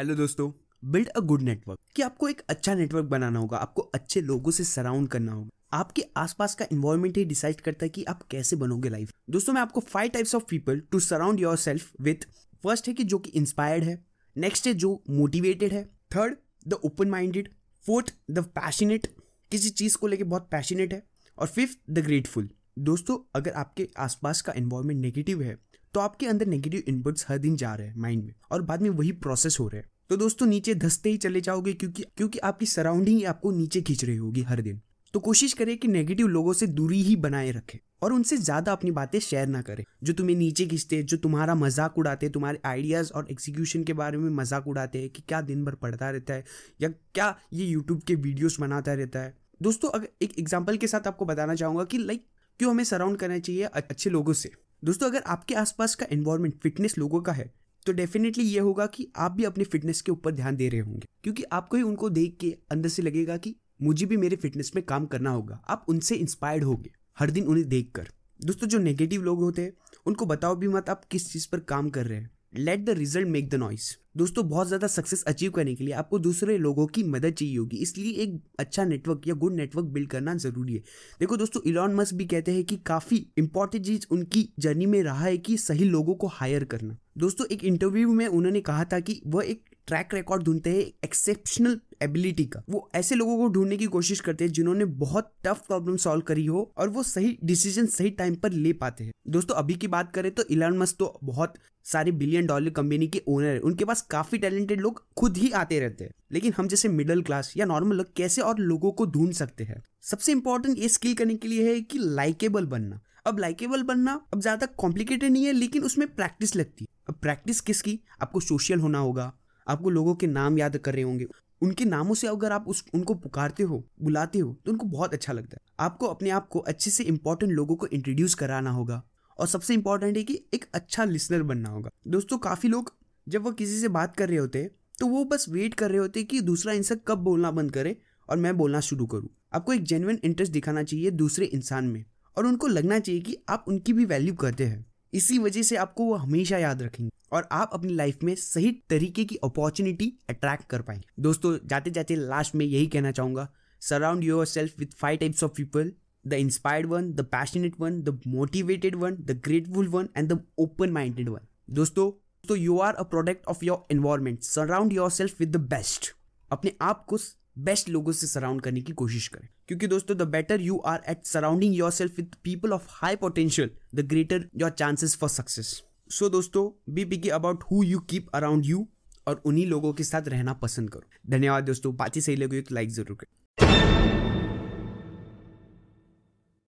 Hello दोस्तों build a good network कि आपको एक अच्छा नेटवर्क बनाना होगा, आपको अच्छे लोगों से सराउंड करना होगा। आपके आसपास का इन्वायरमेंट ही डिसाइड करता है कि आप कैसे बनोगे लाइफ दोस्तों, मैं आपको five types of people to surround yourself with first है कि जो कि इंस्पायर्ड है। नेक्स्ट है जो मोटिवेटेड है। Third the open minded fourth the passionate किसी चीज़ को लेकर बहुत पैशनेट है। और फिफ्थ द ग्रेटफुल दोस्तों, अगर आपके आसपास का इन्वायरमेंट नेगेटिव है तो आपके अंदर नेगेटिव इनपुट्स हर दिन जा रहे हैं माइंड में और बाद में वही प्रोसेस हो रहे हैं। तो दोस्तों, नीचे धसते ही चले जाओगे क्योंकि क्योंकि आपकी सराउंडिंग आपको नीचे खींच रही होगी हर दिन। तो कोशिश करें कि नेगेटिव लोगों से दूरी ही बनाए रखें और उनसे ज़्यादा अपनी बातें शेयर ना करें, जो तुम्हें नीचे खींचते जो तुम्हारा मज़ाक उड़ाते तुम्हारे आइडियाज़ और एग्जीक्यूशन के बारे में मज़ाक उड़ाते हैं कि क्या दिन भर पढ़ता रहता है या क्या ये यूट्यूब के वीडियोस बनाता रहता है। दोस्तों, अगर एक एग्ज़ाम्पल के साथ आपको बताना चाहूँगा कि लाइक क्यों हमें सराउंड करना चाहिए अच्छे लोगों से? दोस्तों, अगर आपके आसपास का एनवायरमेंट फिटनेस लोगों का है तो डेफिनेटली ये होगा कि आप भी अपने फिटनेस के ऊपर ध्यान दे रहे होंगे। क्योंकि आपको ही उनको देख के अंदर से लगेगा कि मुझे भी मेरे फिटनेस में काम करना होगा। आप उनसे इंस्पायर्ड होगे हर दिन उन्हें देख कर दोस्तों, जो नेगेटिव लोग होते हैं, उनको बताओ भी मत आप किस चीज़ पर काम कर रहे हैं। Let the result make the noise दोस्तों, बहुत ज़्यादा सक्सेस अचीव करने के लिए आपको दूसरे लोगों की मदद चाहिए होगी। इसलिए एक अच्छा नेटवर्क या गुड नेटवर्क बिल्ड करना ज़रूरी है। देखो दोस्तों इलॉन मस्क भी कहते हैं कि काफ़ी इंपॉर्टेंट चीज़ उनकी जर्नी में रहा है कि सही लोगों को हायर करना। दोस्तों, एक इंटरव्यू में उन्होंने कहा था कि वह एक ट्रैक रिकॉर्ड ढूंढते हैं एक्सेप्शनल एबिलिटी का। वो ऐसे लोगों को ढूँढने की कोशिश करते हैं जिन्होंने बहुत टफ प्रॉब्लम सॉल्व करी हो और वो सही डिसीज़न सही टाइम पर ले पाते हैं। दोस्तों, अभी की बात करें तो इलान मस्क तो बहुत सारे बिलियन डॉलर कंपनी के ओनर है। उनके पास काफ़ी टैलेंटेड लोग खुद ही आते रहते हैं। लेकिन हम जैसे मिडिल क्लास या नॉर्मल लोग कैसे और लोगों को ढूंढ सकते हैं? सबसे इंपॉर्टेंट ये स्किल करने के लिए है कि लाइकेबल बनना। अब लाइकेबल बनना अब ज़्यादा कॉम्प्लिकेटेड नहीं है, लेकिन उसमें प्रैक्टिस लगती है। अब प्रैक्टिस किसकी? आपको सोशल होना होगा आपको लोगों के नाम याद कर रहे होंगे। उनके नामों से अगर आप उस, उनको पुकारते हो, बुलाते हो तो उनको बहुत अच्छा लगता है। आपको अपने आप को अच्छे से इंपॉर्टेंट लोगों को इंट्रोड्यूस कराना होगा। और सबसे इंपॉर्टेंट है कि एक अच्छा लिसनर बनना होगा। दोस्तों, काफ़ी लोग जब वो किसी से बात कर रहे होते हैं तो वो बस वेट कर रहे होते कि दूसरा इंसान कब बोलना बंद करे और मैं बोलना शुरू करूँ। आपको एक जेनुअन इंटरेस्ट दिखाना चाहिए दूसरे इंसान में। और उनको लगना चाहिए कि आप उनकी भी वैल्यू करते हैं। इसी वजह से आपको वो हमेशा याद रखेंगे। और आप अपनी लाइफ में सही तरीके की अपॉर्चुनिटी अट्रैक्ट कर पाएँगे। दोस्तों जाते जाते लास्ट में यही कहना चाहूँगा surround yourself with five types of people the inspired one the passionate one the motivated one the grateful one and the open minded one दोस्तों तो you are a product of your environment surround yourself with the best अपने आप को best लोगों से surround करने की कोशिश करें। क्योंकि दोस्तों the better you are at surrounding yourself with people of high potential the greater your chances for success so दोस्तों be picky about who you keep around you और उन्हीं लोगों के साथ रहना पसंद करो। धन्यवाद दोस्तों बातें सही लगी तो लाइक ज़रूर करें।